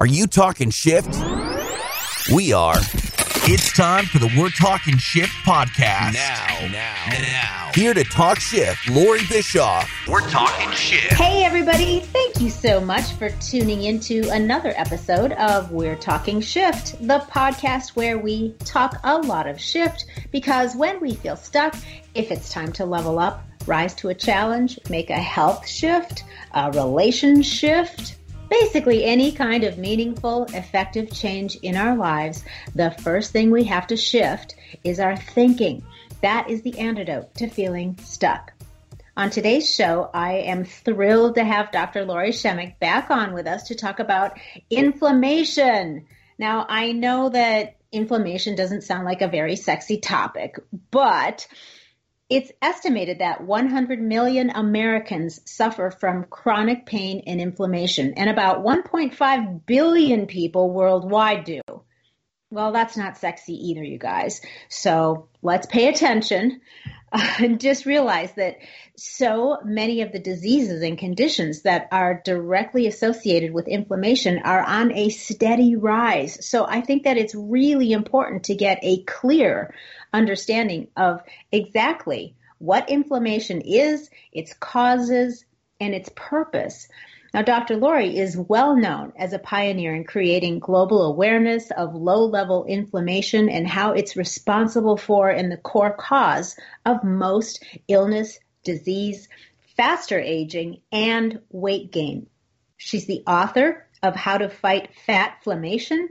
Are you talking shift? We are. It's time for the We're Talking Shift podcast. Now, now, now. Here to talk shift, Lori Bischoff. We're talking shift. Hey, everybody. Thank you so much for tuning into another episode of We're Talking Shift, the podcast where we talk a lot of shift because when we feel stuck, if it's time to level up, rise to a challenge, make a health shift, a relation shift, basically any kind of meaningful, effective change in our lives, the first thing we have to shift is our thinking. That is the antidote to feeling stuck. On today's show, I am thrilled to have Dr. Lori Shemek back on with us to talk about inflammation. Now, I know that inflammation doesn't sound like a very sexy topic, but it's estimated that 100 million Americans suffer from chronic pain and inflammation, and about 1.5 billion people worldwide do. Well, that's not sexy either, you guys. So let's pay attention and just realize that so many of the diseases and conditions that are directly associated with inflammation are on a steady rise. So I think that it's really important to get a clear understanding of exactly what inflammation is, its causes, and its purpose. Now, Dr. Lori is well known as a pioneer in creating global awareness of low level inflammation and how it's responsible for and the core cause of most illness, disease, faster aging, and weight gain. She's the author of How to Fight Fat Inflammation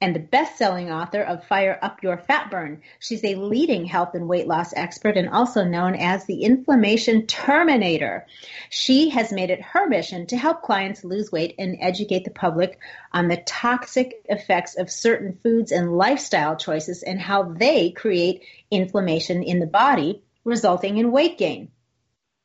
and the best-selling author of Fire Up Your Fat Burn. She's a leading health and weight loss expert and also known as the Inflammation Terminator. She has made it her mission to help clients lose weight and educate the public on the toxic effects of certain foods and lifestyle choices and how they create inflammation in the body, resulting in weight gain.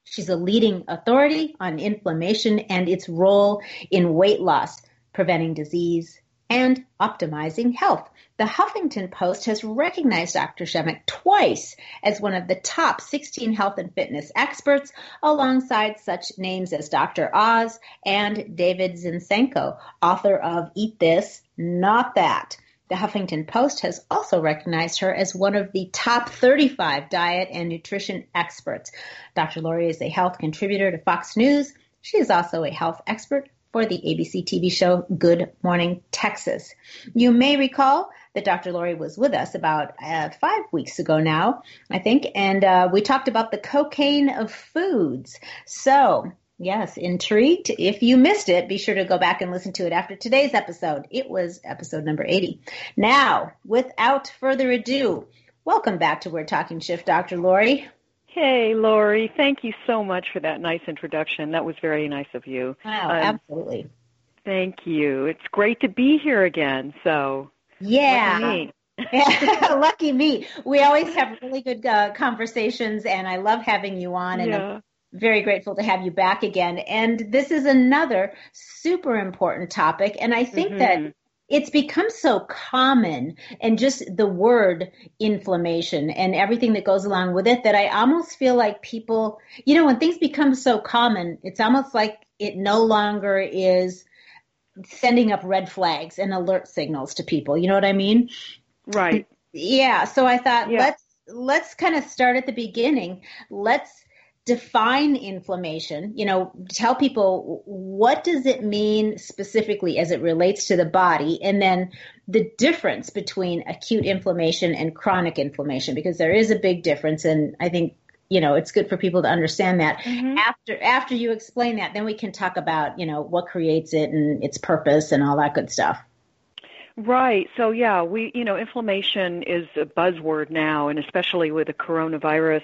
She's a leading authority on inflammation and its role in weight loss, preventing disease, and optimizing health. The Huffington Post has recognized Dr. Shemek twice as one of the top 16 health and fitness experts, alongside such names as Dr. Oz and David Zinczenko, author of Eat This, Not That. The Huffington Post has also recognized her as one of the top 35 diet and nutrition experts. Dr. Lori is a health contributor to Fox News. She is also a health expert for the ABC TV show Good Morning Texas. You may recall that Dr. Lori was with us about uh, five weeks ago now, I think, and uh, we talked about the cocaine of foods. So, yes, intrigued? If you missed it, be sure to go back and listen to it after today's episode. It was episode number 80. Now, without further ado, welcome back to We're Talking Shift, Dr. Lori. Hey, Lori. Thank you so much for that nice introduction. That was very nice of you. Wow, um, absolutely. Thank you. It's great to be here again. So, yeah. Lucky me. We always have really good uh, conversations, and I love having you on. And yeah. I'm very grateful to have you back again. And this is another super important topic. And I think mm-hmm. that it's become so common and just the word inflammation and everything that goes along with it that I almost feel like people, you know, when things become so common, it's almost like it no longer is sending up red flags and alert signals to people. You know what I mean? Right. Yeah. So I thought yeah. let's let's kind of start at the beginning. Let's define inflammation you know tell people what does it mean specifically as it relates to the body and then the difference between acute inflammation and chronic inflammation because there is a big difference and i think you know it's good for people to understand that mm-hmm. after after you explain that then we can talk about you know what creates it and its purpose and all that good stuff Right. So yeah, we you know inflammation is a buzzword now, and especially with the coronavirus,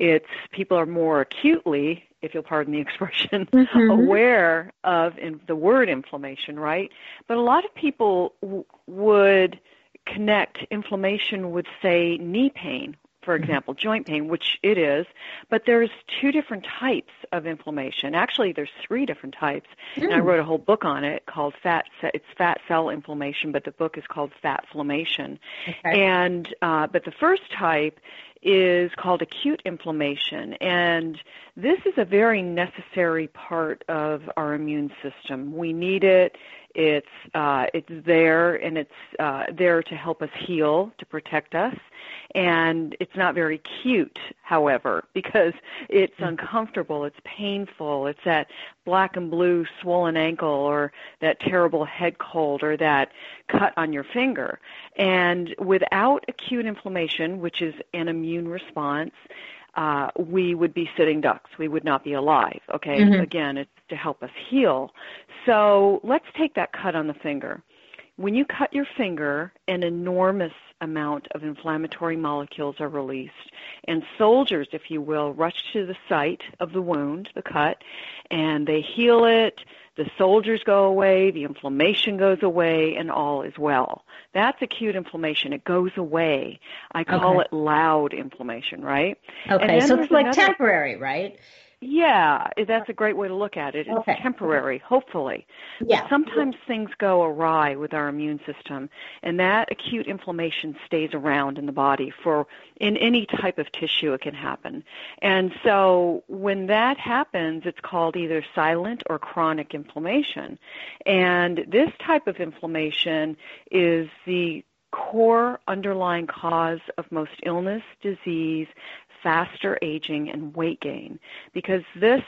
it's people are more acutely, if you'll pardon the expression, mm-hmm. aware of in, the word inflammation, right? But a lot of people w- would connect inflammation with say knee pain for example, joint pain, which it is, but there's two different types of inflammation. Actually, there's three different types, mm. and I hmm. wrote a whole book on it called fat. It's fat cell inflammation, but the book is called fat inflammation. Okay. And uh, but the first type is called acute inflammation. And this is a very necessary part of our immune system. We need it. It's uh, it's there and it's uh, there to help us heal, to protect us, and it's not very cute, however, because it's mm-hmm. uncomfortable, it's painful, it's that black and blue swollen ankle or that terrible head cold or that cut on your finger. And without acute inflammation, which is an immune response, uh, we would be sitting ducks. We would not be alive. Okay. Mm-hmm. Again, it's to help us heal. So let's take that cut on the finger. When you cut your finger, an enormous amount of inflammatory molecules are released, and soldiers, if you will, rush to the site of the wound, the cut, and they heal it. The soldiers go away, the inflammation goes away, and all is well. That's acute inflammation. It goes away. I call okay. it loud inflammation, right? Okay, so it's like another... temporary, right? Yeah, that's a great way to look at it. It's okay. temporary, hopefully. Yeah. But sometimes things go awry with our immune system, and that acute inflammation stays around in the body for in any type of tissue it can happen. And so when that happens, it's called either silent or chronic inflammation. And this type of inflammation is the core underlying cause of most illness, disease, faster aging and weight gain because this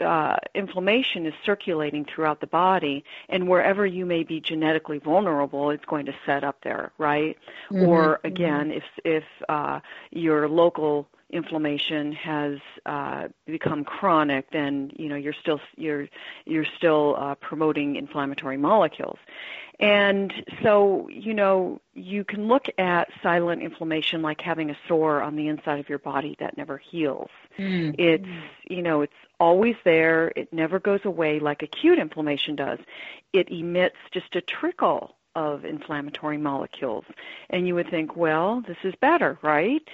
uh, inflammation is circulating throughout the body, and wherever you may be genetically vulnerable, it's going to set up there, right? Mm-hmm. Or again, mm-hmm. if if uh, your local inflammation has uh, become chronic, then you know you're still you're you're still uh, promoting inflammatory molecules. And so, you know, you can look at silent inflammation like having a sore on the inside of your body that never heals. Mm. It's, you know, it's always there. It never goes away like acute inflammation does. It emits just a trickle of inflammatory molecules. And you would think, well, this is better, right?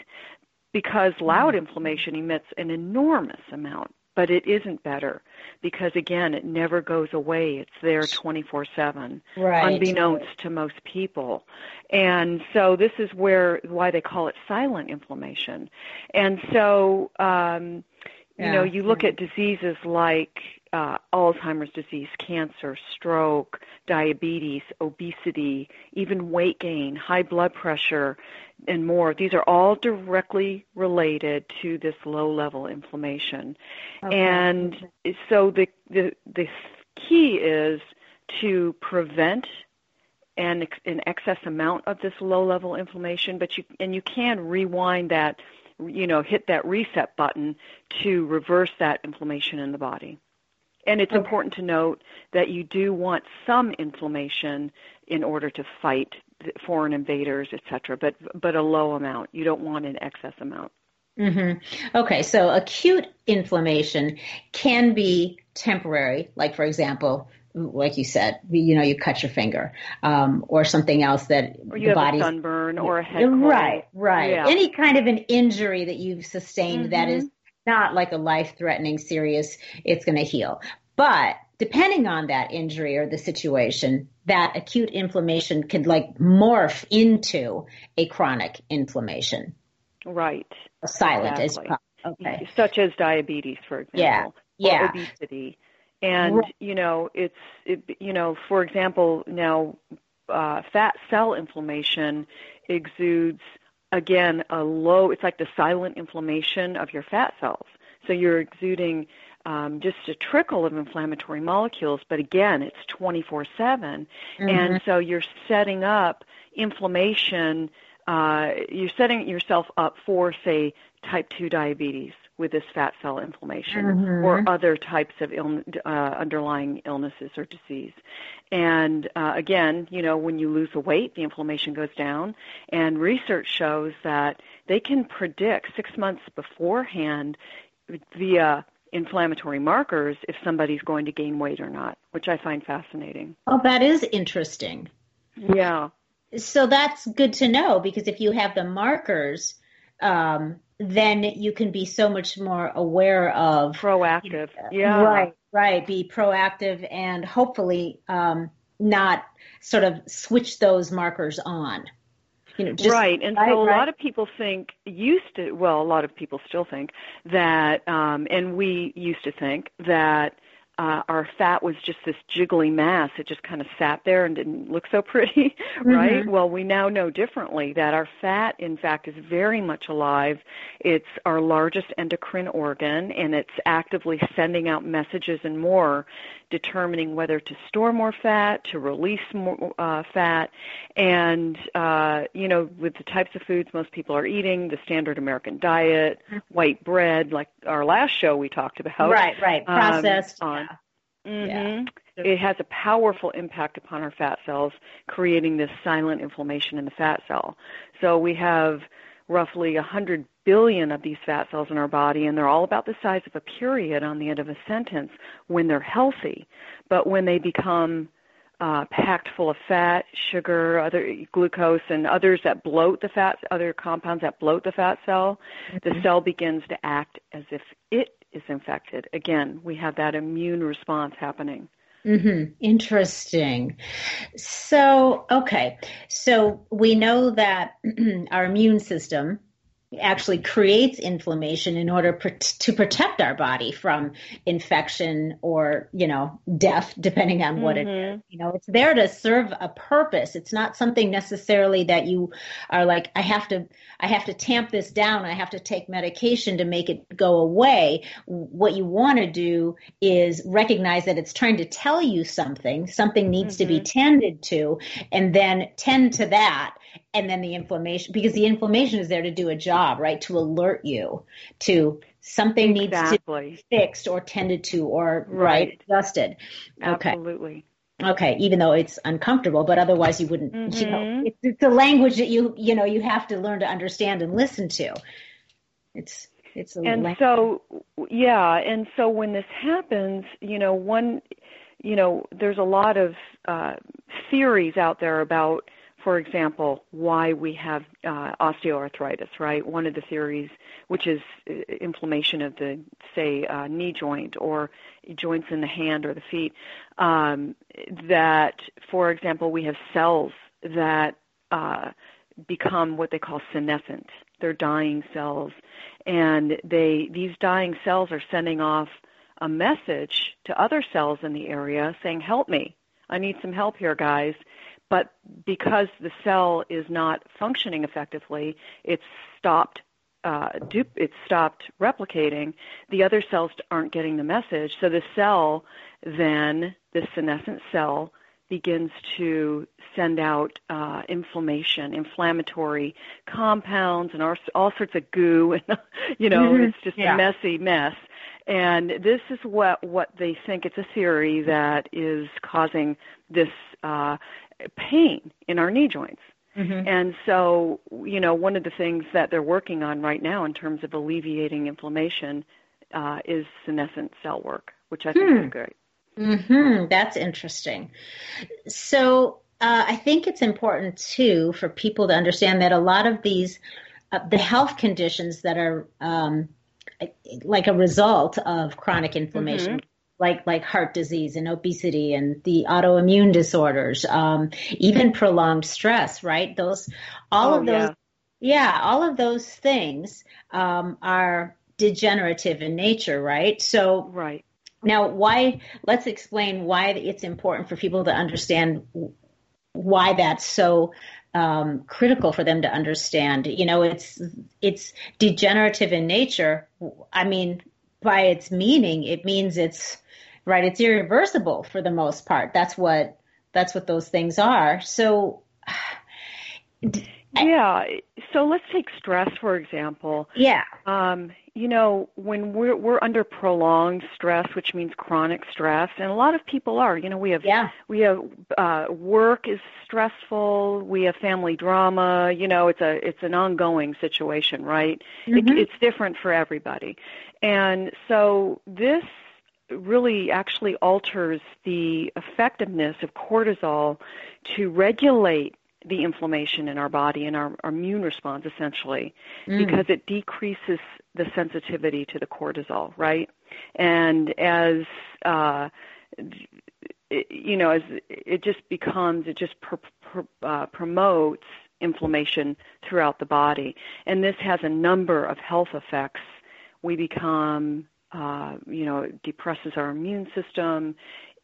Because loud mm-hmm. inflammation emits an enormous amount but it isn't better because again it never goes away. It's there 24/7 right. unbeknownst to most people. And so this is where why they call it silent inflammation. And so um you know you look at diseases like uh, Alzheimer's disease, cancer, stroke, diabetes, obesity, even weight gain, high blood pressure, and more. These are all directly related to this low level inflammation. Okay. And so the, the, the key is to prevent an, an excess amount of this low level inflammation, but you, and you can rewind that, you know, hit that reset button to reverse that inflammation in the body. And it's okay. important to note that you do want some inflammation in order to fight foreign invaders, etc. But but a low amount. You don't want an excess amount. Mm-hmm. Okay, so acute inflammation can be temporary, like for example, like you said, you know, you cut your finger, um, or something else that or you the have a sunburn or a head cold. Right, right. Yeah. Any kind of an injury that you've sustained mm-hmm. that is not like a life-threatening, serious. It's going to heal, but depending on that injury or the situation, that acute inflammation can like morph into a chronic inflammation. Right. Silent exactly. is okay. Such as diabetes, for example. Yeah. Yeah. obesity. And right. you know, it's it, you know, for example, now uh, fat cell inflammation exudes again a low. It's like the silent inflammation of your fat cells. So you're exuding um, just a trickle of inflammatory molecules, but again, it's 24 7. Mm-hmm. And so you're setting up inflammation, uh, you're setting yourself up for, say, type 2 diabetes with this fat cell inflammation mm-hmm. or other types of Ill, uh, underlying illnesses or disease. And uh, again, you know, when you lose the weight, the inflammation goes down. And research shows that they can predict six months beforehand via inflammatory markers if somebody's going to gain weight or not, which I find fascinating. Oh, that is interesting. Yeah. So that's good to know because if you have the markers, um, then you can be so much more aware of proactive. Yeah. Right, right. Be proactive and hopefully um, not sort of switch those markers on. you know, just, right. And right, so a right. lot of people think used to well, a lot of people still think that um and we used to think that uh, our fat was just this jiggly mass. It just kind of sat there and didn't look so pretty, right? Mhm. Well, we now know differently that our fat, in fact, is very much alive. It's our largest endocrine organ, and it's actively sending out messages and more, determining whether to store more fat, to release more uh, fat, and uh, you know, with the types of foods most people are eating, the standard American diet, white bread, like our last show we talked about, right, right, um, processed. On- Yeah. It has a powerful impact upon our fat cells, creating this silent inflammation in the fat cell. So we have roughly 100 billion of these fat cells in our body, and they're all about the size of a period on the end of a sentence when they're healthy. But when they become uh, packed full of fat, sugar, other glucose, and others that bloat the fat, other compounds that bloat the fat cell, the cell begins to act as if it is infected. Again, we have that immune response happening. hmm Interesting. So, okay. So we know that our immune system actually creates inflammation in order pr- to protect our body from infection or, you know, death, depending on what it mm-hmm. is. You know, it's there to serve a purpose. It's not something necessarily that you are like, I have to, I have to tamp this down. I have to take medication to make it go away. What you want to do is recognize that it's trying to tell you something. Something needs to be mm-hmm. tended to, and then tend to that. And then the inflammation, because the inflammation is there to do a job, right? To alert you to something needs to be fixed or tended to or right, Right. adjusted. Okay. Absolutely. Okay, even though it's uncomfortable, but otherwise you wouldn't. You know, Mhm. it's, it's a language that you you know you have to learn to understand and listen to. It's it's a and lang- so yeah and so when this happens you know one you know there's a lot of uh theories out there about for example why we have uh osteoarthritis right? One of the theories which is uh, inflammation of the say uh knee joint or joints in the hand or the feet um that for example we have cells that uh become what they call senescent. They're dying cells. And they these dying cells are sending off a message to other cells in the area saying help me. I need some help here guys but because the cell is not functioning effectively it's stopped uh, dup- it's stopped replicating the other cells aren't getting the message so the cell then the senescent cell begins to send out uh, inflammation, inflammatory compounds, and all, all sorts of goo, and you know, Mhm. it's just Yeah. a messy mess. And this is what what they think it's a theory that is causing this uh, pain in our knee joints. Mhm. And so, you know, one of the things that they're working on right now in terms of alleviating inflammation uh, is senescent cell work, which I think Hmm. is great. hmm That's interesting. So uh, I think it's important too for people to understand that a lot of these, uh, the health conditions that are um, like a result of chronic inflammation. Like, like heart disease and obesity and the autoimmune disorders, um, even prolonged stress, right? Those, all Oh, of those, yeah. yeah, all of those things um, are degenerative in nature, right? So, Right. now, why? Let's explain why it's important for people to understand why that's so um, critical for them to understand. You know, it's it's degenerative in nature. I mean, by its meaning, it means it's right. It's irreversible for the most part. That's what that's what those things are. So, Yeah. So let's take stress for example. yeah, Um, you know, when we're we're under prolonged stress, which means chronic stress, and a lot of people are. You know, we have yeah, we have uh, work is stressful. We have family drama. You know, it's a it's an ongoing situation, right? It, Mhm. it's different for everybody, and so this really actually alters the effectiveness of cortisol to regulate the inflammation in our body and our, our immune response essentially Mm. because it decreases the sensitivity to the cortisol right and as uh it, you know as it just becomes it just pr- pr- uh, promotes inflammation throughout the body. And this has a number of health effects. We become, uh, you know, it depresses our immune system.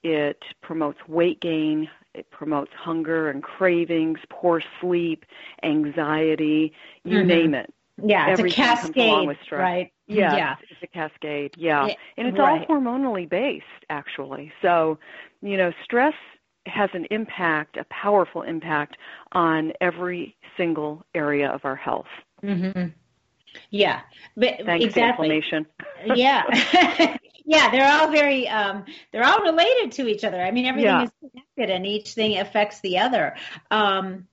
It promotes weight gain. It promotes hunger and cravings, poor sleep, anxiety, you mm-hmm. name it. Yeah, it's a cascade, right? Yeah, yeah. It's, it's a cascade. Yeah, it, and it's right. all hormonally based, actually. So, you know, stress has an impact, a powerful impact on every single area of our health. Mm-hmm. Yeah, but Thanks exactly. yeah, yeah, they're all very, um, they're all related to each other. I mean, everything yeah. is connected, and each thing affects the other. Um,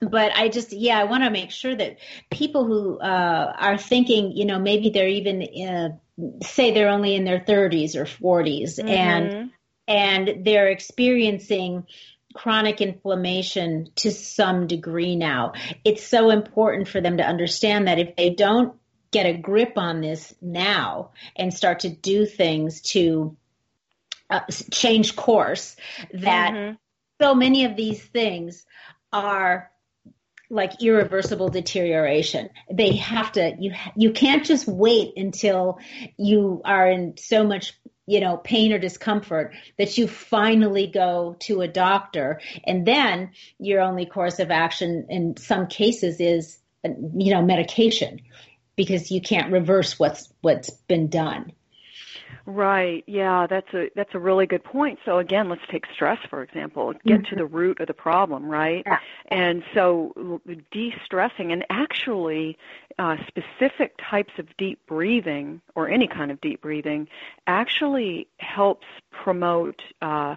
but I just, yeah, I want to make sure that people who uh, are thinking, you know, maybe they're even, uh, say, they're only in their 30s or 40s, mm-hmm. and and they're experiencing chronic inflammation to some degree now. It's so important for them to understand that if they don't get a grip on this now and start to do things to uh, change course, that mm-hmm. so many of these things are like irreversible deterioration. They have to you you can't just wait until you are in so much you know, pain or discomfort that you finally go to a doctor. And then your only course of action in some cases is, you know, medication because you can't reverse what's, what's been done. Right. Yeah, that's a that's a really good point. So again, let's take stress for example. Get mm-hmm. to the root of the problem, right? Yeah. And so de-stressing and actually uh, specific types of deep breathing or any kind of deep breathing actually helps promote uh,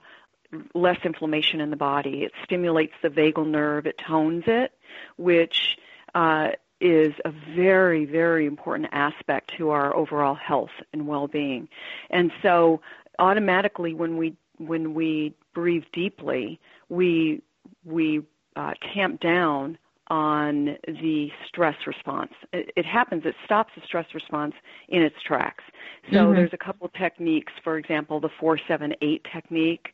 less inflammation in the body. It stimulates the vagal nerve. It tones it, which uh, is a very, very important aspect to our overall health and well-being. And so automatically when we when we breathe deeply, we we uh, tamp down on the stress response. It, it, happens, it stops the stress response in its tracks. So mm-hmm. there's a couple techniques, for example, the 478 technique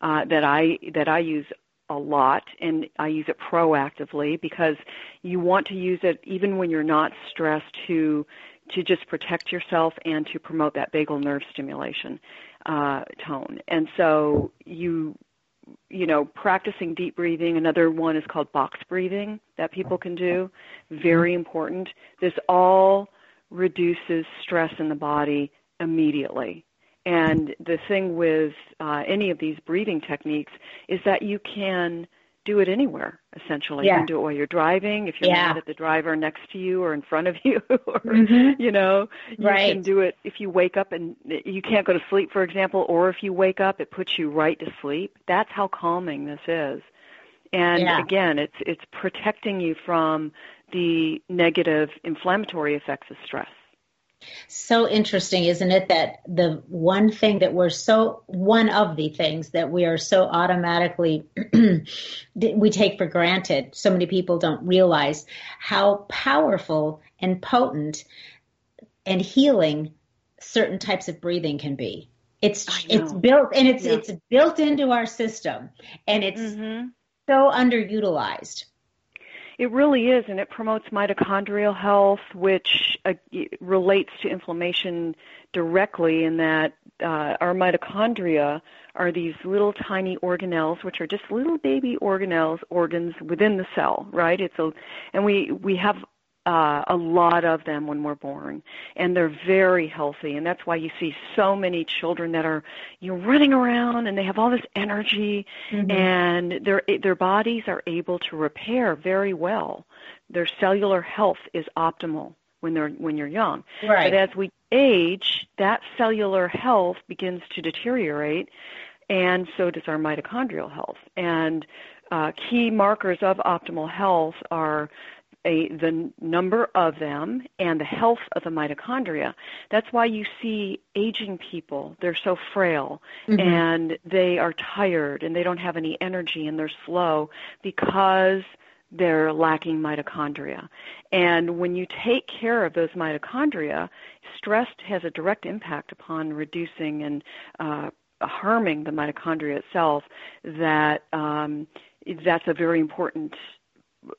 uh, that I that I use a lot and I use it proactively because you want to use it even when you're not stressed to to just protect yourself and to promote that vagal nerve stimulation uh, tone. And so you you know, practicing deep breathing. Another one is called box breathing that people can do. Very important. This all reduces stress in the body immediately. And the thing with uh, any of these breathing techniques is that you can do it anywhere essentially yeah. you can do it while you're driving if you're yeah. mad at the driver next to you or in front of you or mm-hmm. you know you right. can do it if you wake up and you can't go to sleep for example or if you wake up it puts you right to sleep that's how calming this is and yeah. again it's it's protecting you from the negative inflammatory effects of stress so interesting, isn't it? That the one thing that we're so, one of the things that we are so automatically, we take for granted, so many people don't realize how powerful and potent and healing certain types of breathing can be. It's it's built and it's yeah. it's built into our system and it's mm-hmm. so underutilized. It really is, and it promotes mitochondrial health, which uh, relates to inflammation directly in that uh, our mitochondria are these little tiny organelles, which are just little baby organelles, organs within the cell, right? It's a, and we we have uh, a lot of them when we're born, and they're very healthy, and that's why you see so many children that are you know running around and they have all this energy, mm-hmm. and their their bodies are able to repair very well. Their cellular health is optimal when they're when you're young. Right. But as we age, that cellular health begins to deteriorate, and so does our mitochondrial health. And uh, key markers of optimal health are a, the number of them and the health of the mitochondria. That's why you see aging people, they're so frail mm-hmm. and they are tired and they don't have any energy and they're slow because they're lacking mitochondria. And when you take care of those mitochondria, stress has a direct impact upon reducing and uh, harming the mitochondria itself. That um, that's a very important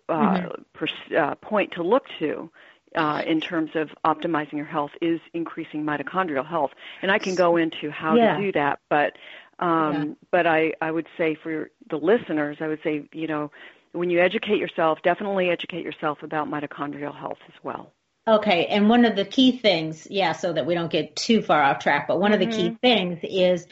uh, Mm-hmm. pers- uh, point to look to uh, in terms of optimizing your health is increasing mitochondrial health. And I can go into how Yeah. to do that, but um, Yeah. but I, I would say for the listeners, I would say you know when you educate yourself, definitely educate yourself about mitochondrial health as well. Okay, and one of the key things, yeah, so that we don't get too far off track, but one of the key things is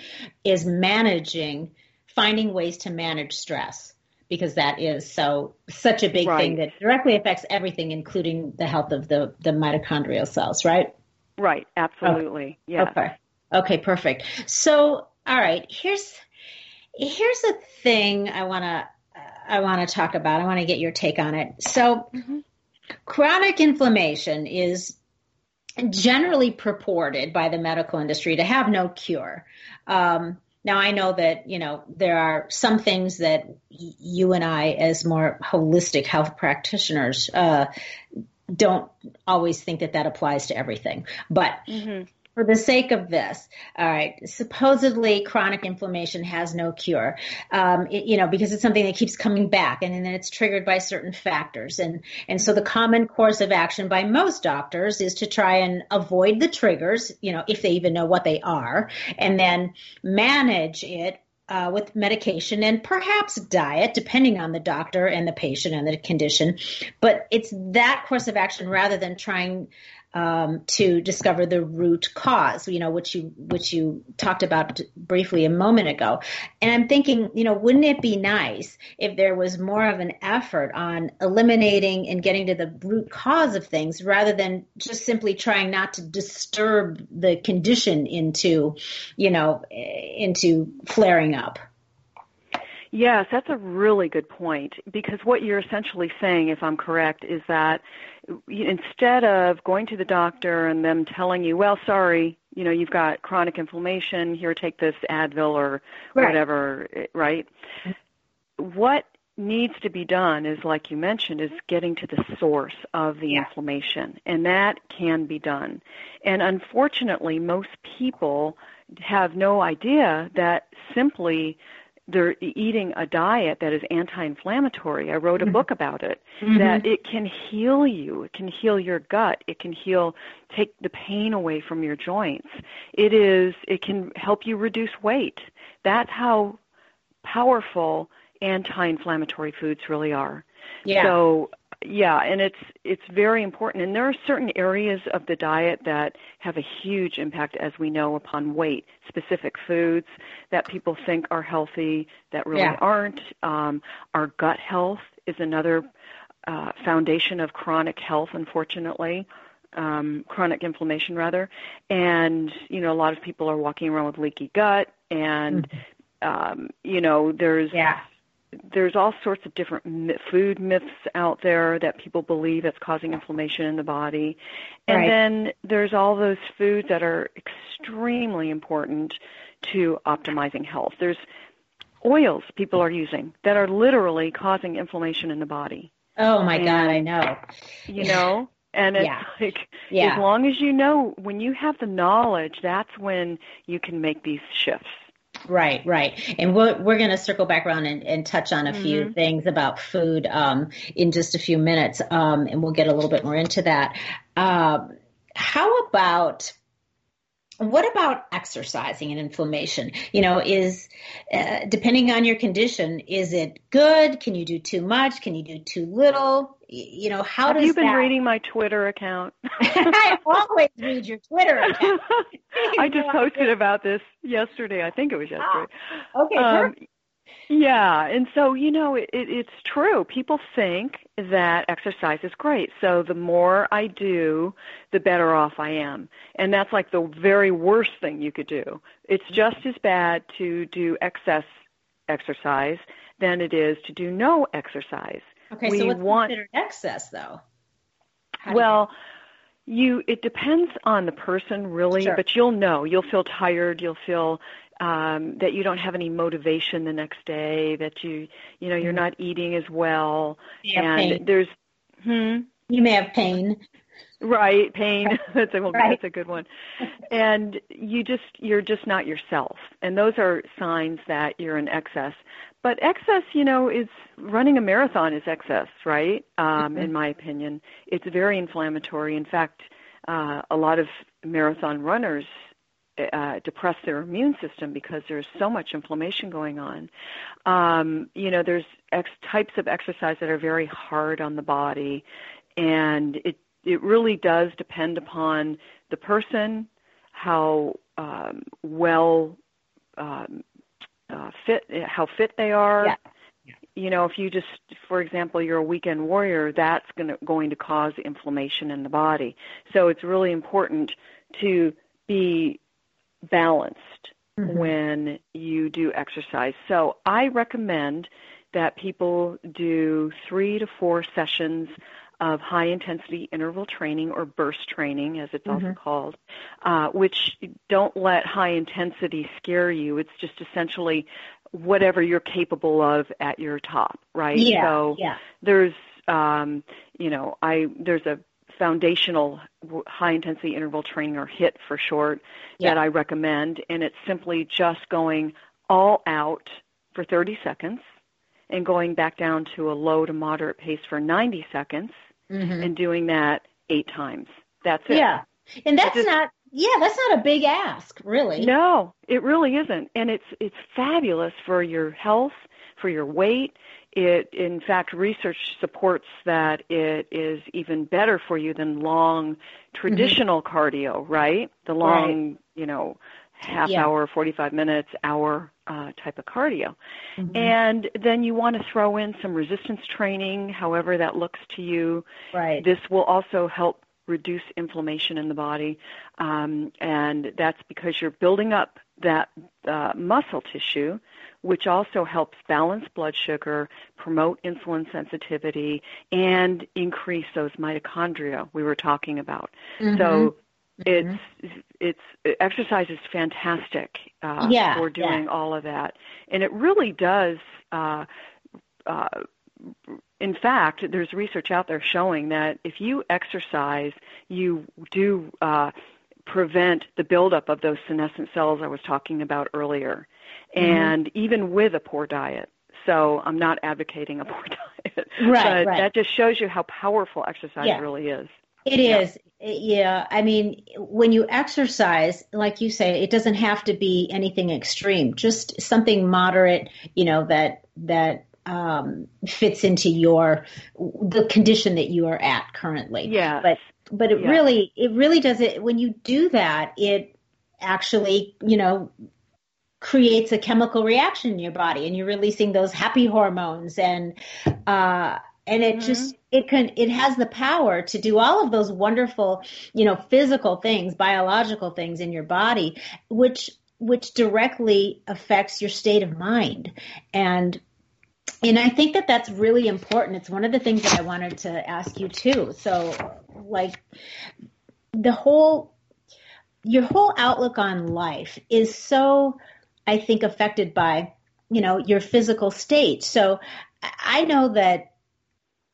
is managing, finding ways to manage stress because that is so such a big thing that directly affects everything, including the health of the the mitochondrial cells, right? Right, absolutely. Yeah. Okay. Okay, perfect. So, all right, here's here's a thing I want to I want to talk about. I want to get your take on it. So, chronic inflammation is generally purported by the medical industry to have no cure. Um, now, I know that you know there are some things that you and I, as more holistic health practitioners, uh, don't always think that that applies to everything. But for the sake of this, all right, supposedly chronic inflammation has no cure, um, it- you know, because it's something that keeps coming back and then it's triggered by certain factors. And, and so the common course of action by most doctors is to try and avoid the triggers, you know, if they even know what they are, and then manage it uh, with medication and perhaps diet, depending on the doctor and the patient and the condition. But it's that course of action rather than trying um, to discover the root cause, you know, which you which you talked about briefly a moment ago. And I'm thinking, you know, wouldn't it be nice if there was more of an effort on eliminating and getting to the root cause of things rather than just simply trying not to disturb the condition into, you know, into flaring up. Yes, that's a really good point because what you're essentially saying, if I'm correct, is that instead of going to the doctor and them telling you, well, sorry, you know, you've got chronic inflammation, here, take this Advil or Right. whatever, eh, right? Mm-hmm. What needs to be done is, like you mentioned, is getting to the source of the Yeah. inflammation, and that can be done. And unfortunately, most people have no idea that simply they're eating a diet that is anti-inflammatory. I wrote a mm-hmm. book about it. Mm-hmm. That it can heal you. It can heal your gut. It can heal, take the pain away from your joints. It is. It can help you reduce weight. That's how powerful anti-inflammatory foods really are. Yeah. So yeah, and it's it's very important. And there are certain areas of the diet that have a huge impact, as we know, upon weight. Specific foods that people think are healthy that really Yeah. aren't. Um, our gut health is another uh, foundation of chronic health, unfortunately. Um, chronic inflammation, rather, and you know a lot of people are walking around with leaky gut, and um, you know there's yeah. There's all sorts of different food myths out there that people believe that's causing inflammation in the body. And Right. then there's all those foods that are extremely important to optimizing health. There's oils people are using that are literally causing inflammation in the body, Oh my God, I know. you know? And it's Yeah. like Yeah. as long as you know when you have the knowledge, that's when you can make these shifts. Right, right. And we're, we're going to circle back around and, and touch on a few things about food um, in just a few minutes, um, and we'll get a little bit more into that. Um, how about what about exercising and inflammation? You know, is uh, depending on your condition, is it good? Can you do too much? Can you do too little? You know, how Have does you been that? reading my Twitter account? I always read your Twitter account. I just posted about this yesterday. I think it was yesterday. Okay, Um. Yeah, and so you know, it, it, it's true. People think that exercise is great. So the more I do, the better off I am, and that's like the very worst thing you could do. It's just as bad to do excess exercise than it is to do no exercise. Okay, we so what's want- considered excess, though? How Well, you it depends on the person really, Sure. but you'll know. You'll feel tired, you'll feel um that you don't have any motivation the next day, that you you know, you're not eating as well and pain. there's hmm you may have pain. Right, pain. that's a well, Right. that's a good one. And you just you're just not yourself. And those are signs that you're in excess. But excess, you know, is running a marathon is excess, right? Um, in my opinion, it's very inflammatory. In fact, uh, a lot of marathon runners uh, depress their immune system because there's so much inflammation going on. Um, you know, there's ex- types of exercise that are very hard on the body, and it it really does depend upon the person, how um, well um, uh, fit, how fit they are. Yeah. You know, if you just, for example, you're a weekend warrior, that's going to, going to cause inflammation in the body. So it's really important to be balanced Mhm. when you do exercise. So I recommend that people do three to four sessions of high intensity interval training or burst training, as it's also Mhm. called, uh, which don't let high intensity scare you. It's just essentially whatever you're capable of at your top, right? Yeah, So yeah. there's um, you know I there's a foundational high intensity interval training or HIIT for short Yeah. that I recommend and it's simply just going all out for 30 seconds and going back down to a low to moderate pace for 90 seconds Mhm. and doing that 8 times. That's it. Yeah. And that's just- not yeah, that's not a big ask, really. No, it really isn't, and it's it's fabulous for your health, for your weight. It, in fact, research supports that it is even better for you than long traditional cardio, right? The long, you know, half Yeah. hour, 45 minutes, hour uh, type of cardio. Mhm. And then you want to throw in some resistance training, however that looks to you. right. This will also help reduce inflammation in the body, um, and that's because you're building up that uh, muscle tissue, which also helps balance blood sugar, promote insulin sensitivity, and increase those mitochondria we were talking about. Mhm. So Mhm. it's it's exercise is fantastic uh, Yeah, for doing all of that, and it really does. Uh, uh, in fact, there's research out there showing that if you exercise, you do uh, prevent the buildup of those senescent cells I was talking about earlier, Mm-hmm. and even with a poor diet. So I'm not advocating a poor diet, Right, but right. that just shows you how powerful exercise Yeah. really is. It Yeah. is. Yeah. I mean, when you exercise, like you say, it doesn't have to be anything extreme, just something moderate, you know, that, that, um, fits into your, the condition that you are at currently. Yeah. But, but it Yeah. really, it really does it, when you do that, it actually, you know, creates a chemical reaction in your body and you're releasing those happy hormones and, uh, and it just it can it has the power to do all of those wonderful you know physical things biological things in your body which which directly affects your state of mind and and I think that that's really important. It's one of the things that I wanted to ask you too. So, like, the whole, your whole outlook on life is so, I think, affected by, you know, your physical state. So, I know that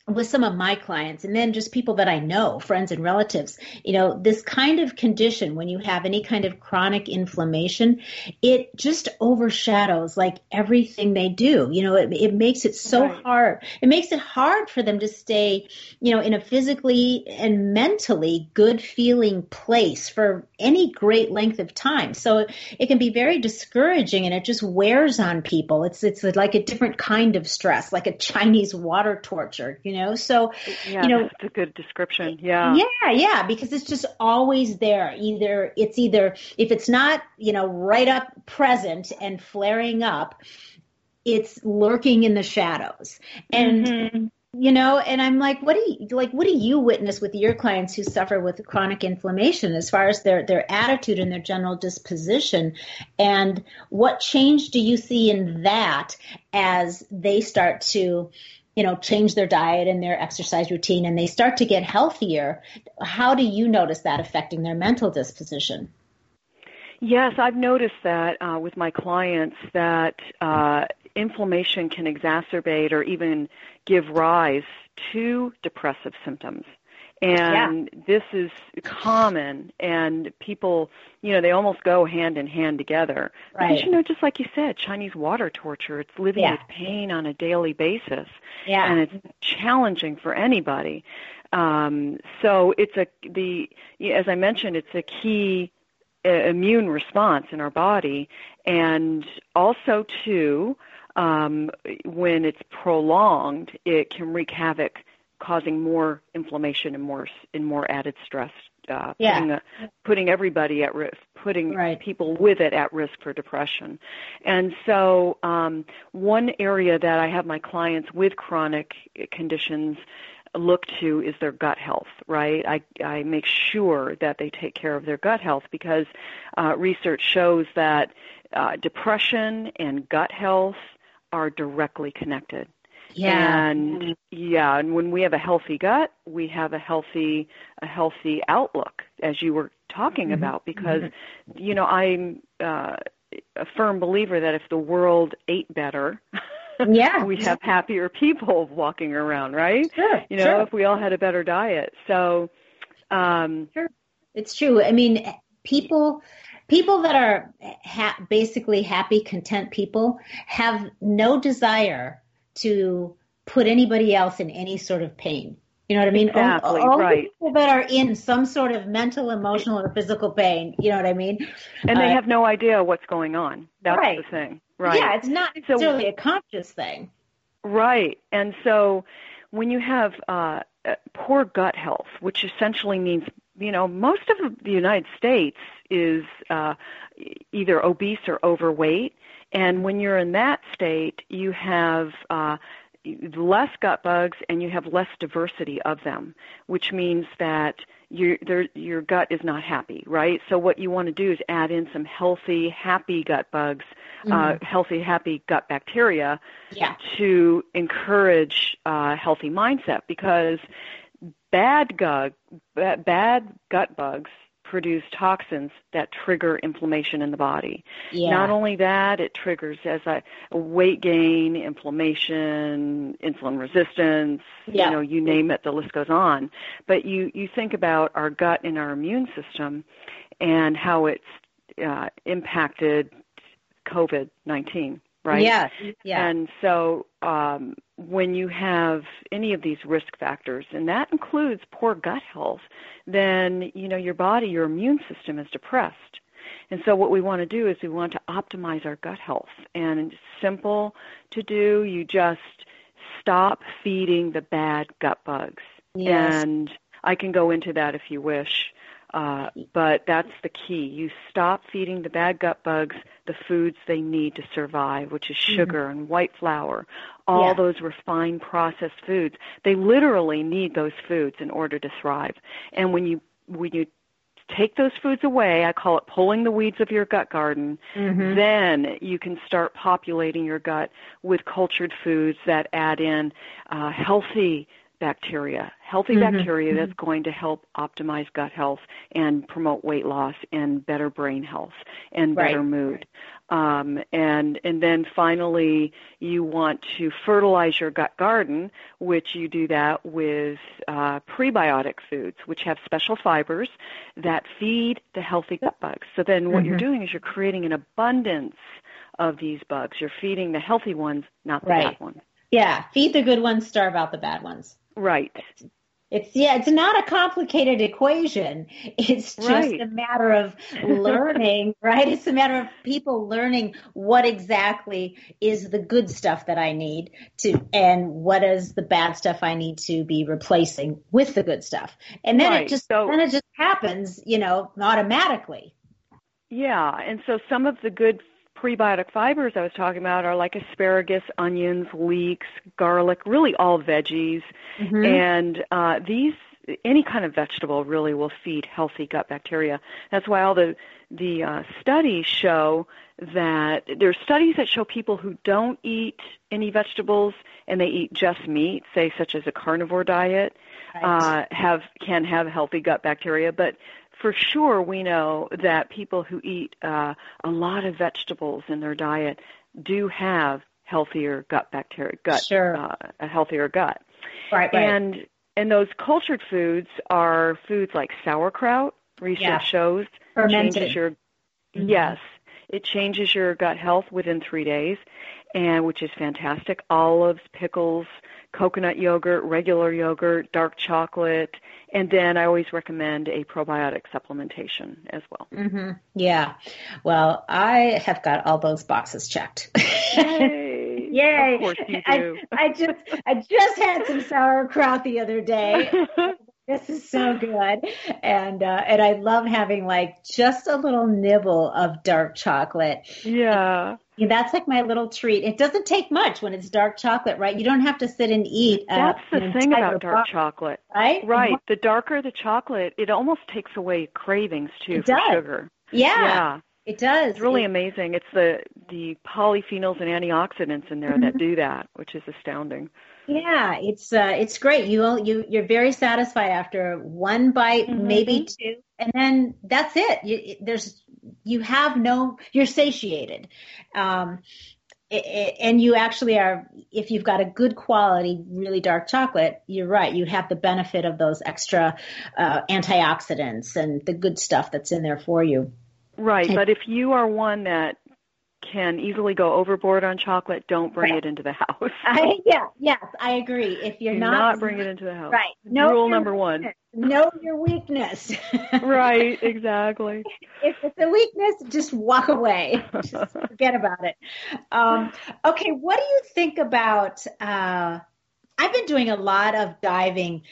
with some of my clients and then just people that I know, friends and relatives, you know, this kind of condition, when you have any kind of chronic inflammation, it just overshadows like everything they do. You know, it, it makes it so Right. hard. It makes it hard for them to stay, you know, in a physically and mentally good feeling place for any great length of time. So it can be very discouraging and it just wears on people. It's, it's like a different kind of stress, like a Chinese water torture, you know? So, Yeah, you know, it's a good description. Yeah. yeah, yeah, because it's just always there. Either it's either if it's not, you know, right up present and flaring up, it's lurking in the shadows. And Mhm. you know, and I'm like, what do you like what do you witness with your clients who suffer with chronic inflammation as far as their their attitude and their general disposition and what change do you see in that as they start to you know change their diet and their exercise routine and they start to get healthier how do you notice that affecting their mental disposition Yes, I've noticed that uh, with my clients that uh, inflammation can exacerbate or even give rise to depressive symptoms. And yeah. this is common, and people, you know, they almost go hand in hand together. Right. Because, you know, just like you said, Chinese water torture, it's living Yeah. with pain on a daily basis, Yeah. and it's challenging for anybody. Um, so it's a the as I mentioned, it's a key uh, immune response in our body, and also too, um, when it's prolonged, it can wreak havoc, causing more inflammation and more and more added stress. Uh, Yeah. putting, a, putting everybody at risk, putting Right. people with it at risk for depression. And so, um, one area that I have my clients with chronic conditions look to is their gut health, right? I, I make sure that they take care of their gut health because uh, research shows that uh, depression and gut health are directly connected. Yeah. And yeah, and when we have a healthy gut, we have a healthy a healthy outlook, as you were talking Mhm. about. Because you know, I'm uh, a firm believer that if the world ate better, Yeah. we'd have happier people walking around, right? Sure. You know, sure. if we all had a better diet. So, um, It's true. I mean, people people that are ha- basically happy, content people have no desire to put anybody else in any sort of pain. You know what I mean? Exactly, only right. people that are in some sort of mental, emotional, or physical pain. You know what I mean? and they Uh, have no idea what's going on. That's Right. the thing, right? Yeah, it's not So- necessarily a conscious thing. Right. And so when you have uh, uh, poor gut health, which essentially means, you know, most of the United States is uh, either obese or overweight. And when you're in that state, you have uh, less gut bugs and you have less diversity of them, which means that your your gut is not happy, right? So what you want to do is add in some healthy, happy gut bugs, uh, healthy, happy gut bacteria Yeah. to encourage uh, healthy mindset because bad gut bad gut bugs produce toxins that trigger inflammation in the body. Yeah. Not only that, it triggers as a weight gain, inflammation, insulin resistance, Yeah. you know, you name it, the list goes on. But you you think about our gut and our immune system and how it's uh, impacted COVID-19, right? Yeah. Yeah. And so um, when you have any of these risk factors, and that includes poor gut health, then you know your body, your immune system is depressed. And so what we want to do is we want to optimize our gut health. And it's simple to do. You just stop feeding the bad gut bugs. Yes. And I can go into that if you wish. Uh, but that's the key. You stop feeding the bad gut bugs the foods they need to survive, which is sugar and white flour, all Yeah. those refined processed foods. They literally need those foods in order to thrive. And when you when you take those foods away, I call it pulling the weeds of your gut garden, Mhm. then you can start populating your gut with cultured foods that add in uh, healthy bacteria, healthy Mhm. bacteria that's going to help optimize gut health and promote weight loss and better brain health and better Right. mood. Um, and and then finally, you want to fertilize your gut garden, which you do that with uh, prebiotic foods, which have special fibers that feed the healthy gut bugs. So then, what you're Mhm. doing is you're creating an abundance of these bugs. You're feeding the healthy ones, not the Right. bad ones. Yeah. Feed the good ones, starve out the bad ones. Right. It's yeah, it's not a complicated equation. It's just Right. a matter of learning, right? It's a matter of people learning what exactly is the good stuff that I need to and what is the bad stuff I need to be replacing with the good stuff. And then Right. it just So- then it just happens, you know, automatically. Yeah, and so some of the good prebiotic fibers I was talking about are like asparagus, onions, leeks, garlic, really all veggies. Mm-hmm. And uh, these, any kind of vegetable really will feed healthy gut bacteria. That's why all the the uh, studies show that there's studies that show people who don't eat any vegetables and they eat just meat, say such as a carnivore diet, uh, have can have healthy gut bacteria, but for sure we know that people who eat uh, a lot of vegetables in their diet do have healthier gut bacteria, gut Sure. uh, a healthier gut. right, right. And and those cultured foods are foods like sauerkraut. Research Yeah. shows Fermented. changes your Mhm. yes, it changes your gut health within three days, and which is fantastic. Olives, pickles, coconut yogurt, regular yogurt, dark chocolate, and then I always recommend a probiotic supplementation as well. hmm Yeah. Well, I have got all those boxes checked. Yay! Yay. Of course you I. I just I just had some sauerkraut the other day. This is so good, and uh, and I love having like just a little nibble of dark chocolate. yeah. Yeah, that's like my little treat. It doesn't take much when it's dark chocolate, right? You don't have to sit and eat. uh, That's the thing about dark box, chocolate. right? Right. The darker the chocolate, it almost takes away cravings too It for does. sugar. Yeah, Yeah. it does. It's really It- amazing. It's the the polyphenols and antioxidants in there Mm-hmm. that do that, which is astounding. Yeah, it's uh, it's great. You you you're very satisfied after one bite, Mhm. maybe two, and then that's it. You, it- there's you have no you're satiated, um, i- i- and you actually are. If you've got a good quality, really dark chocolate, you're right. You have the benefit of those extra uh, antioxidants and the good stuff that's in there for you. Right. But if you are one that can easily go overboard on chocolate, don't bring Right. it into the house. I, yeah, yes, I agree. If you're not, not bring it into the house. right, know Rule number one. Know your weakness. Right, exactly. if it's a weakness, just walk away. Just forget about it. Um, okay, what do you think about? Uh, I've been doing a lot of diving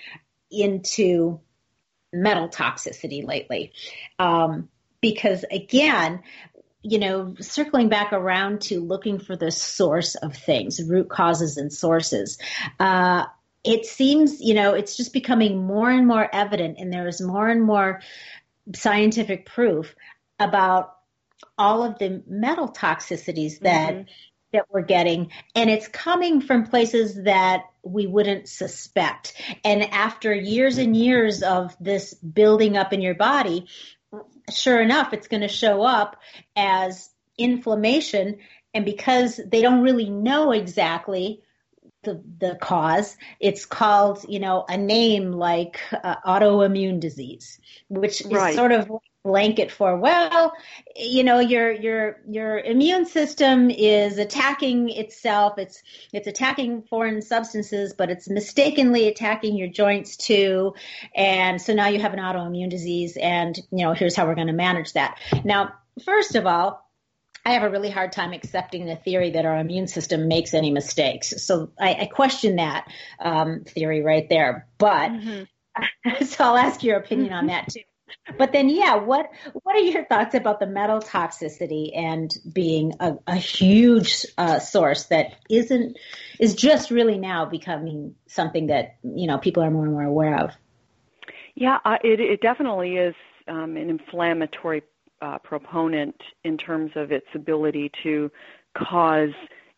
into metal toxicity lately um, because, again, you know, circling back around to looking for the source of things, root causes and sources. Uh, it seems, you know, it's just becoming more and more evident, and there is more and more scientific proof about all of the metal toxicities that Mhm. that we're getting and it's coming from places that we wouldn't suspect and after years and years of this building up in your body sure enough it's going to show up as inflammation and because they don't really know exactly the the cause it's called you know a name like uh, autoimmune disease which is Right. sort of blanket for well you know your your your immune system is attacking itself it's it's attacking foreign substances but it's mistakenly attacking your joints too and so now you have an autoimmune disease and you know here's how we're going to manage that now first of all I have a really hard time accepting the theory that our immune system makes any mistakes. So I, I question that um, theory right there. But Mhm. so I'll ask your opinion on that too. But then, yeah, what what are your thoughts about the metal toxicity and being a, a huge uh, source that isn't is just really now becoming something that you know people are more and more aware of? Yeah, uh, it, it definitely is um, an inflammatory uh, proponent in terms of its ability to cause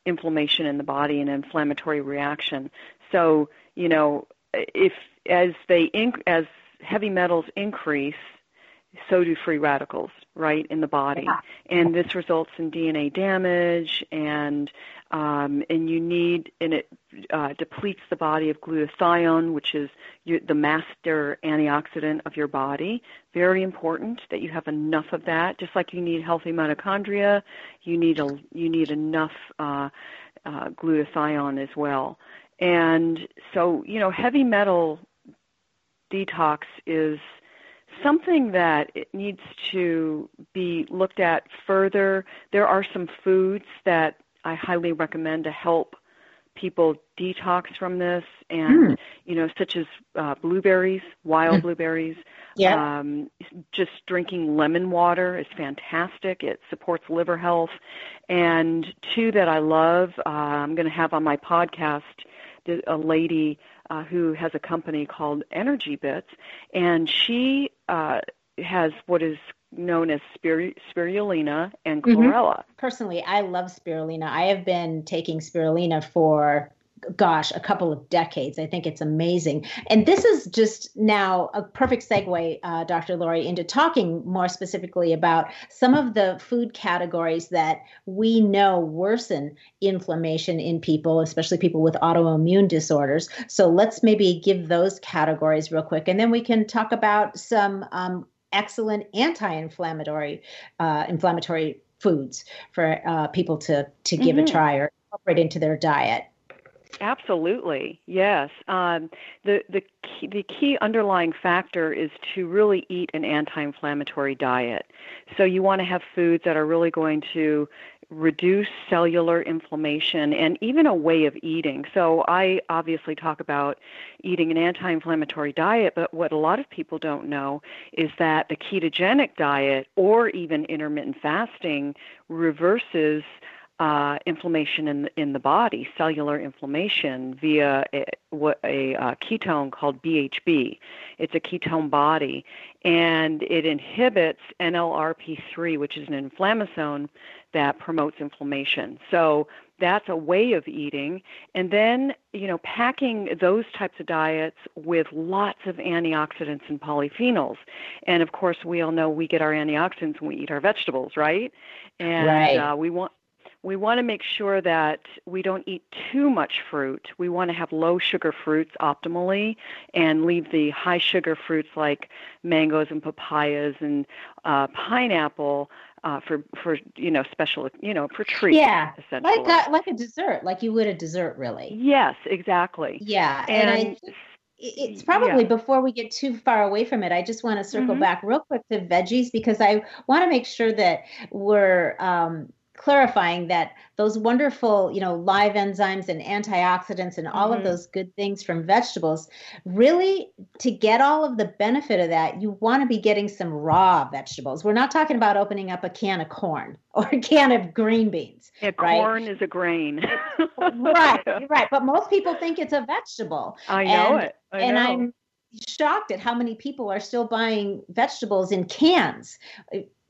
inflammation in the body and inflammatory reaction. So, you know, if as they inc- as heavy metals increase, so do free radicals, right, in the body, Yeah. and this results in DNA damage, and um, and you need and it uh, depletes the body of glutathione, which is you, the master antioxidant of your body. Very important that you have enough of that. Just like you need healthy mitochondria, you need a you need enough uh, uh, glutathione as well. And so, you know, heavy metal detox is something that it needs to be looked at further. There are some foods that I highly recommend to help people detox from this, and Mm. you know, such as uh, blueberries, wild Mm. blueberries. Yeah, Um, just drinking lemon water is fantastic. It supports liver health. And two that I love, uh, I'm going to have on my podcast a lady uh, who has a company called Energy Bits, and she uh, has what is known as spir- spirulina and Mhm. chlorella. personally, I love spirulina. I have been taking spirulina for gosh, a couple of decades. I think it's amazing. And this is just now a perfect segue, uh, Dr. Lori, into talking more specifically about some of the food categories that we know worsen inflammation in people, especially people with autoimmune disorders. So let's maybe give those categories real quick, and then we can talk about some um, excellent anti-inflammatory uh, inflammatory foods for uh, people to to give mm-hmm. a try or incorporate into their diet. Absolutely, yes. Um, the the key, the key underlying factor is to really eat an anti-inflammatory diet. So you want to have foods that are really going to reduce cellular inflammation and even a way of eating. So I obviously talk about eating an anti-inflammatory diet, but what a lot of people don't know is that the ketogenic diet or even intermittent fasting reverses uh, inflammation in the, in the body, cellular inflammation via a, what a uh, ketone called BHB. It's a ketone body, and it inhibits NLRP3, which is an inflammasome that promotes inflammation. So that's a way of eating. And then, you know, packing those types of diets with lots of antioxidants and polyphenols. And of course, we all know we get our antioxidants when we eat our vegetables, right? And right. Uh, we want we want to make sure that we don't eat too much fruit. We want to have low sugar fruits optimally and leave the high sugar fruits like mangoes and papayas and uh, pineapple uh, for for you know special you know for treats. Yeah, like a, like a dessert, like you would a dessert, really. Yes, exactly. Yeah, and, and I it's probably yeah. before we get too far away from it i just want to circle mm-hmm. back real quick to veggies because i want to make sure that we're um, clarifying that those wonderful, you know, live enzymes and antioxidants and all mm-hmm. of those good things from vegetables, really to get all of the benefit of that, you want to be getting some raw vegetables. We're not talking about opening up a can of corn or a can of green beans. Yeah, right? corn is a grain. right, right. But most people think it's a vegetable. I know and, it. I and know. I'm shocked at how many people are still buying vegetables in cans.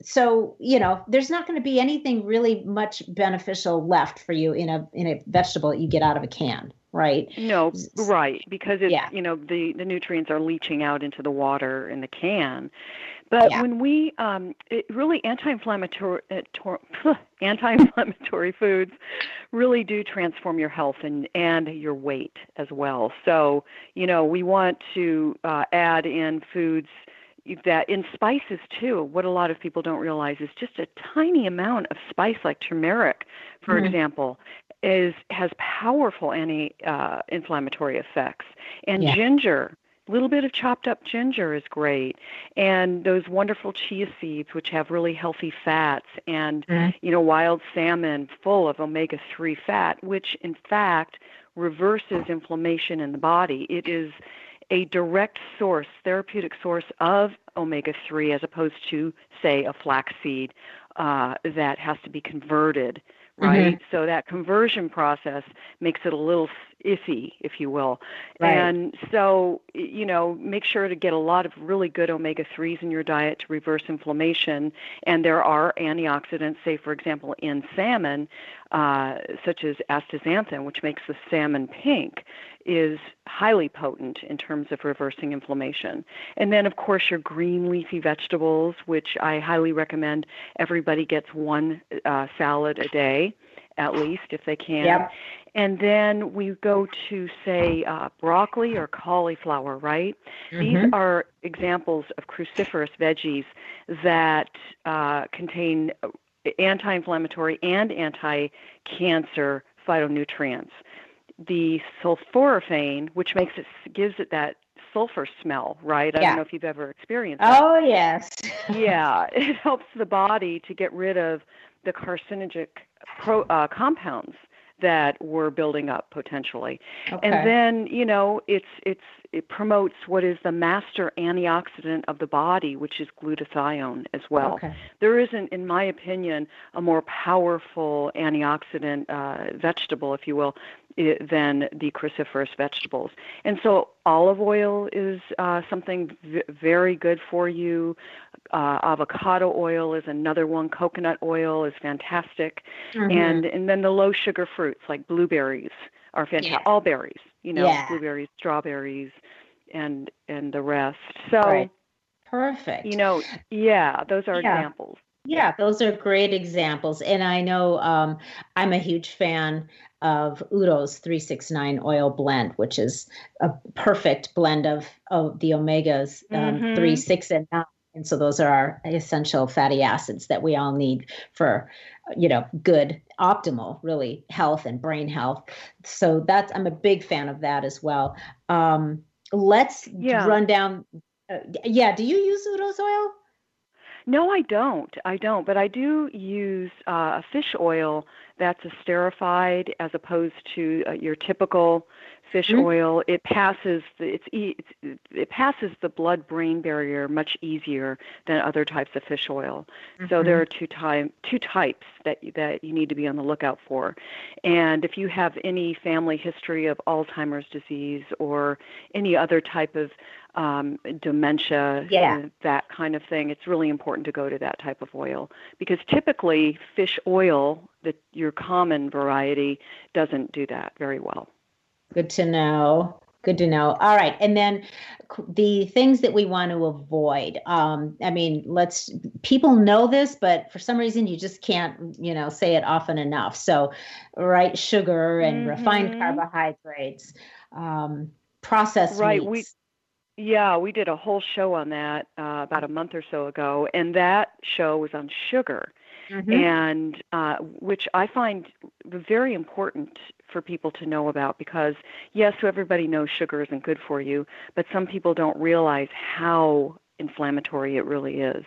So you know there's not going to be anything really much beneficial left for you in a in a vegetable that you get out of a can right? No right because it's yeah. you know the the nutrients are leaching out into the water in the can but yeah. when we um it really anti-inflammatory uh, anti-inflammatory foods really do transform your health and and your weight as well so you know we want to uh, add in foods that in spices too, what a lot of people don't realize is just a tiny amount of spice, like turmeric, for mm-hmm. example, is has powerful anti-inflammatory uh, effects. And yeah. ginger, a little bit of chopped up ginger is great, and those wonderful chia seeds, which have really healthy fats, and mm-hmm. you know wild salmon full of omega-3 fat, which in fact reverses inflammation in the body. It is a direct source, therapeutic source of omega 3 as opposed to, say, a flaxseed uh, that has to be converted, right? Mm-hmm. So that conversion process makes it a little iffy, if you will. Right. And so, you know, make sure to get a lot of really good omega 3s in your diet to reverse inflammation. And there are antioxidants, say, for example, in salmon, uh, such as astaxanthin, which makes the salmon pink, is highly potent in terms of reversing inflammation. And then, of course, your green leafy vegetables, which I highly recommend everybody gets one uh, salad a day at least if they can. Yep. And then we go to, say, uh, broccoli or cauliflower, right? Mm-hmm. These are examples of cruciferous veggies that uh, contain anti inflammatory and anti cancer phytonutrients. The sulforaphane, which makes it gives it that sulfur smell, right? I yeah. don't know if you've ever experienced that. Oh, yes. yeah, it helps the body to get rid of the carcinogenic pro, uh, compounds that we're building up potentially. Okay. And then, you know, it's it's it promotes what is the master antioxidant of the body, which is glutathione as well. Okay. There isn't, in my opinion, a more powerful antioxidant uh, vegetable, if you will, than the cruciferous vegetables. And so olive oil is uh, something v- very good for you. Uh, avocado oil is another one. Coconut oil is fantastic. Mm-hmm. And and then the low sugar fruits like blueberries are fantastic. Yeah. All berries, you know, Yeah. blueberries, strawberries, and and the rest. So, Right. Perfect. you know, yeah, those are Yeah. examples. Yeah, those are great examples. And I know um, I'm a huge fan of Udo's 369 oil blend, which is a perfect blend of, of the omegas um, Mhm. 3, 6, and 9. And so those are our essential fatty acids that we all need for, you know, good, optimal, really health and brain health. So that's, I'm a big fan of that as well. Um, let's Yeah. run down. Uh, yeah, do you use Udo's oil? No, I don't. I don't. But I do use uh, a fish oil that's esterified as opposed to uh, your typical fish Mhm. oil. It passes the, it's, it's it passes the blood-brain barrier much easier than other types of fish oil. So there are two type two types that you- that you need to be on the lookout for. And if you have any family history of Alzheimer's disease or any other type of um, dementia, Yeah. uh, that kind of thing, it's really important to go to that type of oil because typically fish oil, the, your common variety, doesn't do that very well. Good to know. Good to know. All right. And then the things that we want to avoid. Um, I mean, let's, people know this, but for some reason you just can't, you know, say it often enough. So, right, sugar and refined Mhm. carbohydrates, um, processed Right, we- Yeah, we did a whole show on that uh, about a month or so ago, and that show was on sugar. Mhm. and uh, which I find very important for people to know about because yes, everybody knows sugar isn't good for you, but some people don't realize how inflammatory it really is.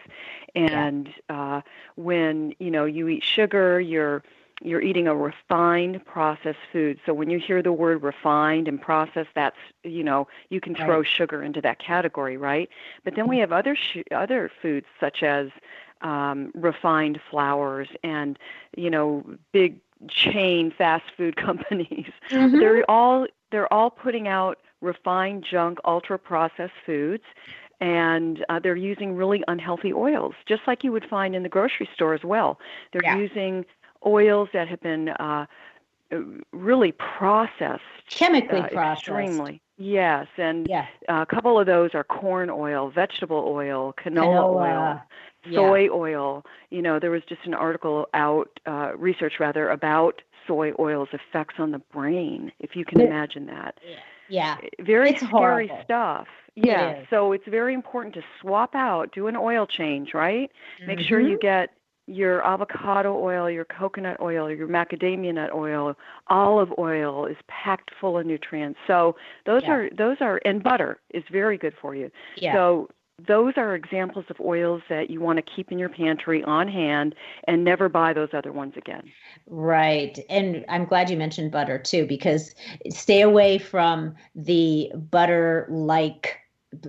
And uh, when you know you eat sugar, you're you're eating a refined processed food. So when you hear the word refined and processed, that's you know you can throw Right. sugar into that category, right? But then we have other sh- other foods such as um, refined flours and you know big chain fast food companies. Mhm. They're all they're all putting out refined junk, ultra processed foods. And uh, they're using really unhealthy oils, just like you would find in the grocery store as well. They're Yeah. using oils that have been uh, really processed, Chemically uh, processed. extremely. Yes, and Yeah. a couple of those are corn oil, vegetable oil, canola, oil, Canola. Yeah. soy oil. You know, there was just an article out, uh, research rather, about soy oil's effects on the brain, if you can imagine that. Yeah. Very It's scary horrible. stuff. Yeah, is. so it's very important to swap out, do an oil change, right? Make sure Mhm. you get your avocado oil, your coconut oil, your macadamia nut oil, olive oil is packed full of nutrients. So those Yeah. are those are and butter is very good for you. Yeah. So those are examples of oils that you want to keep in your pantry on hand and never buy those other ones again. Right. And I'm glad you mentioned butter too, because stay away from the butter like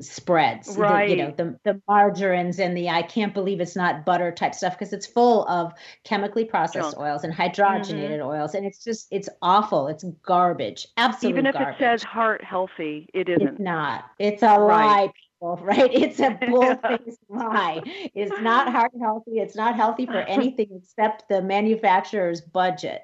spreads. The- Right. you know, the, the margarines and the I can't believe it's not butter type stuff because it's full of chemically processed Junk. oils and mm-hmm. hydrogenated oils. And it's just, it's awful. It's garbage. Absolute Even if garbage. it says heart healthy, it's isn't. not. It's a lie, Right. people, right? It's a bull-faced lie. It's not heart healthy. It's not healthy for anything except the manufacturer's budget.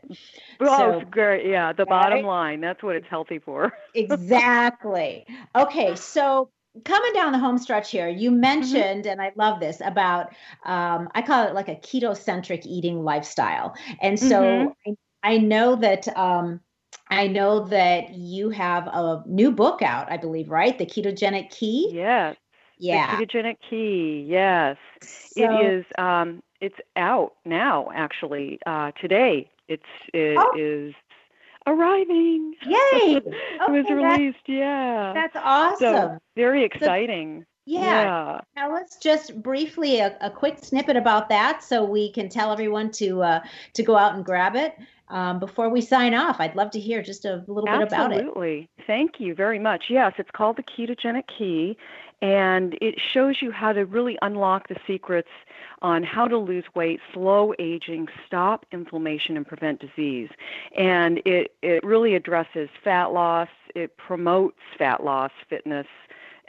Well, So- great. Yeah, the bottom line. That's what it's healthy for. Exactly. Okay, so coming down the home stretch here, you Mm-hmm. mentioned, and I love this about, um, I call it like a keto-centric eating lifestyle, and so Mm-hmm. I, I know that. Um, I know that you have a new book out, I believe, right? The Ketogenic Key. Yes. Yeah. The ketogenic key. Yes. So- it is. Um, it's out now. Actually, uh, today. It's it Oh. is arriving. Yay! it was Okay, that- released. yeah. That's awesome. So very exciting. yeah. Tell us just briefly a, a quick snippet about that, so we can tell everyone to uh, to go out and grab it um, before we sign off. I'd love to hear just a little bit about it. Absolutely. Thank you very much. Yes, it's called the ketogenic key and it shows you how to really unlock the secrets on how to lose weight, slow aging, stop inflammation and prevent disease. And it it really addresses fat loss, it promotes fat loss, fitness,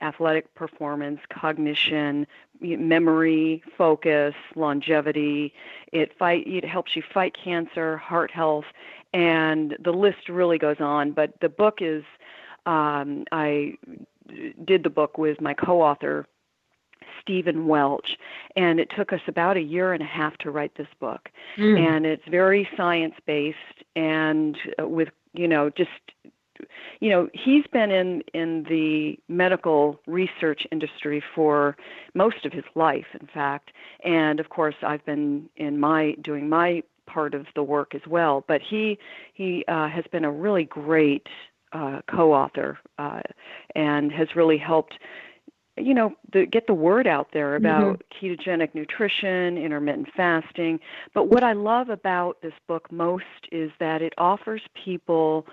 athletic performance, cognition, memory, focus, longevity. It fight it helps you fight cancer, heart health, and the list really goes on. But the book is um, I did the book with my co-author Stephen Welch, and it took us about a year and a half to write this book. Mm. And it's very science based and uh, with you know just you know he's been in in the medical research industry for most of his life in fact. And of course I've been in my doing my part of the work as well. But he he uh, has been a really great uh, co-author uh, and has really helped you know the, get the word out there about mm-hmm. ketogenic nutrition intermittent fasting. But what i love about this book most is that it offers people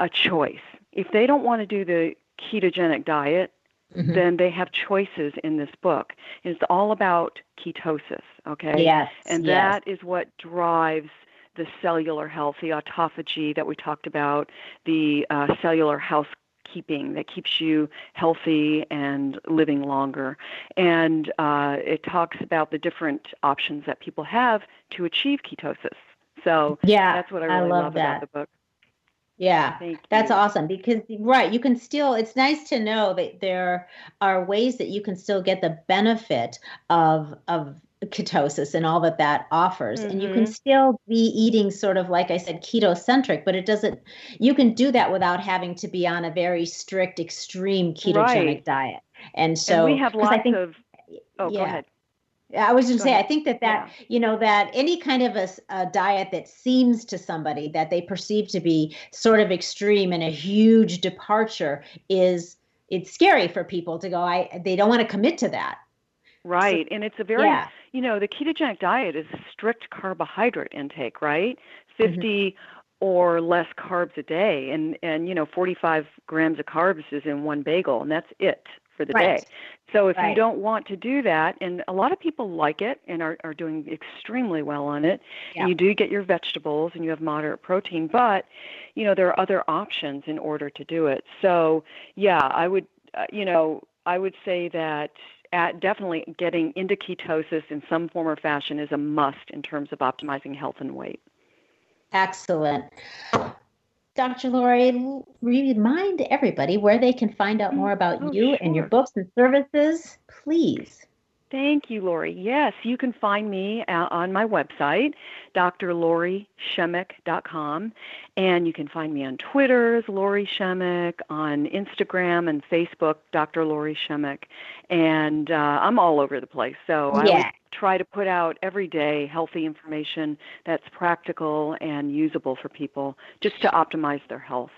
a choice if they don't want to do the ketogenic diet mm-hmm. then they have choices in this book and it's all about ketosis okay yes and yes. that is what drives the cellular health, the autophagy that we talked about, the uh, cellular house keeping that keeps you healthy and living longer. And uh, it talks about the different options that people have to achieve ketosis. So yeah, that's what I really I love, love about the book. Yeah, that's awesome because right, you can still it's nice to know that there are ways that you can still get the benefit of of ketosis and all that that offers mm-hmm. and you can mm-hmm. still be eating sort of like i said ketocentric but it doesn't you can do that without having to be on a very strict extreme ketogenic right. diet and so and we have lots think, of oh yeah. go ahead I was going to say, ahead. I think that that yeah. you know that any kind of a, a, diet that seems to somebody that they perceive to be sort of extreme and a huge departure is it's scary for people to go. I they don't want to commit to that. Right, so, and it's a very yeah you know, the ketogenic diet is strict carbohydrate intake, right? Mm-hmm. 50 mm-hmm. or less carbs a day. And, and, you know, 45 grams of carbs is in one bagel, and that's it for the right. day. So if right. you don't want to do that, and a lot of people like it and are, are doing extremely well on it, yeah. you do get your vegetables and you have moderate protein, but, you know, there are other options in order to do it. So, yeah, I would, uh, you know, I would say that at definitely getting into ketosis in some form or fashion is a must in terms of optimizing health and weight. Excellent. Dr. Lori, remind everybody where they can find out more about oh, you sure. and your books and services, please. Thank you, Lori. Yes, you can find me uh, on my website, drlorishemek.com, and you can find me on Twitter as Lori Shemek, on Instagram and Facebook, Dr. Lori Shemek, and uh, I'm all over the place. So yeah. Try to put out every day healthy information that's practical and usable for people, just to optimize their health.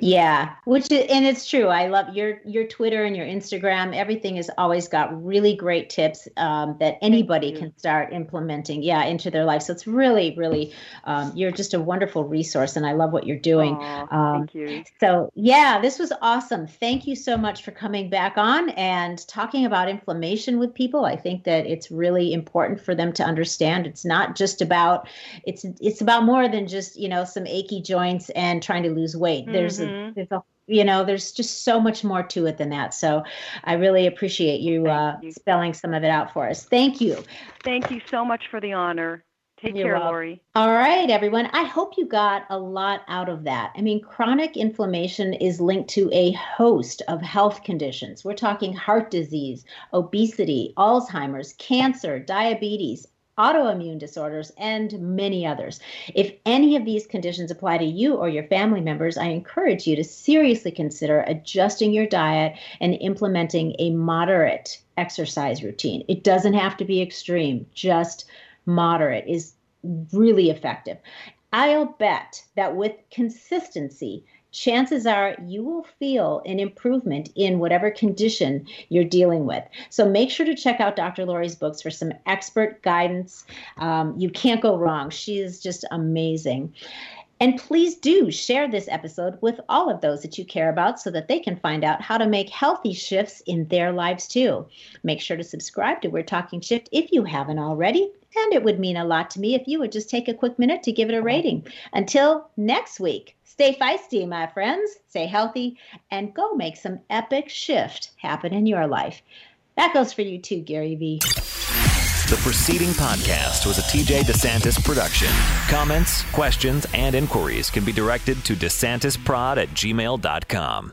Yeah, which is, and it's true. I love your your Twitter and your Instagram. Everything has always got really great tips um, that anybody can start implementing. Yeah, into their life. So it's really, really, um, you're just a wonderful resource, and I love what you're doing. Aww, um, thank you. So yeah, this was awesome. Thank you so much for coming back on and talking about inflammation with people. I think that it's really important for them to understand. It's not just about it's it's about more than just you know some achy joints and trying to lose weight. Mm-hmm there's mm-hmm. a there's a you know there's just so much more to it than that so i really appreciate you, uh, you. spelling some of it out for us thank you thank you so much for the honor Take You're care, welcome. Lori. All right, everyone. I hope you got a lot out of that. I mean, chronic inflammation is linked to a host of health conditions. We're talking heart disease, obesity, Alzheimer's, cancer, diabetes, autoimmune disorders, and many others. If any of these conditions apply to you or your family members, I encourage you to seriously consider adjusting your diet and implementing a moderate exercise routine. It doesn't have to be extreme, just moderate is really effective. I'll bet that with consistency, chances are you will feel an improvement in whatever condition you're dealing with. So make sure to check out Dr. Lori's books for some expert guidance. Um, you can't go wrong. She is just amazing. And please do share this episode with all of those that you care about so that they can find out how to make healthy shifts in their lives too. Make sure to subscribe to We're Talking Shift if you haven't already. And it would mean a lot to me if you would just take a quick minute to give it a rating. Until next week, stay feisty, my friends, stay healthy, and go make some epic shift happen in your life. That goes for you too, Gary Vee. The preceding podcast was a TJ DeSantis production. Comments, questions, and inquiries can be directed to DeSantisProd at gmail.com.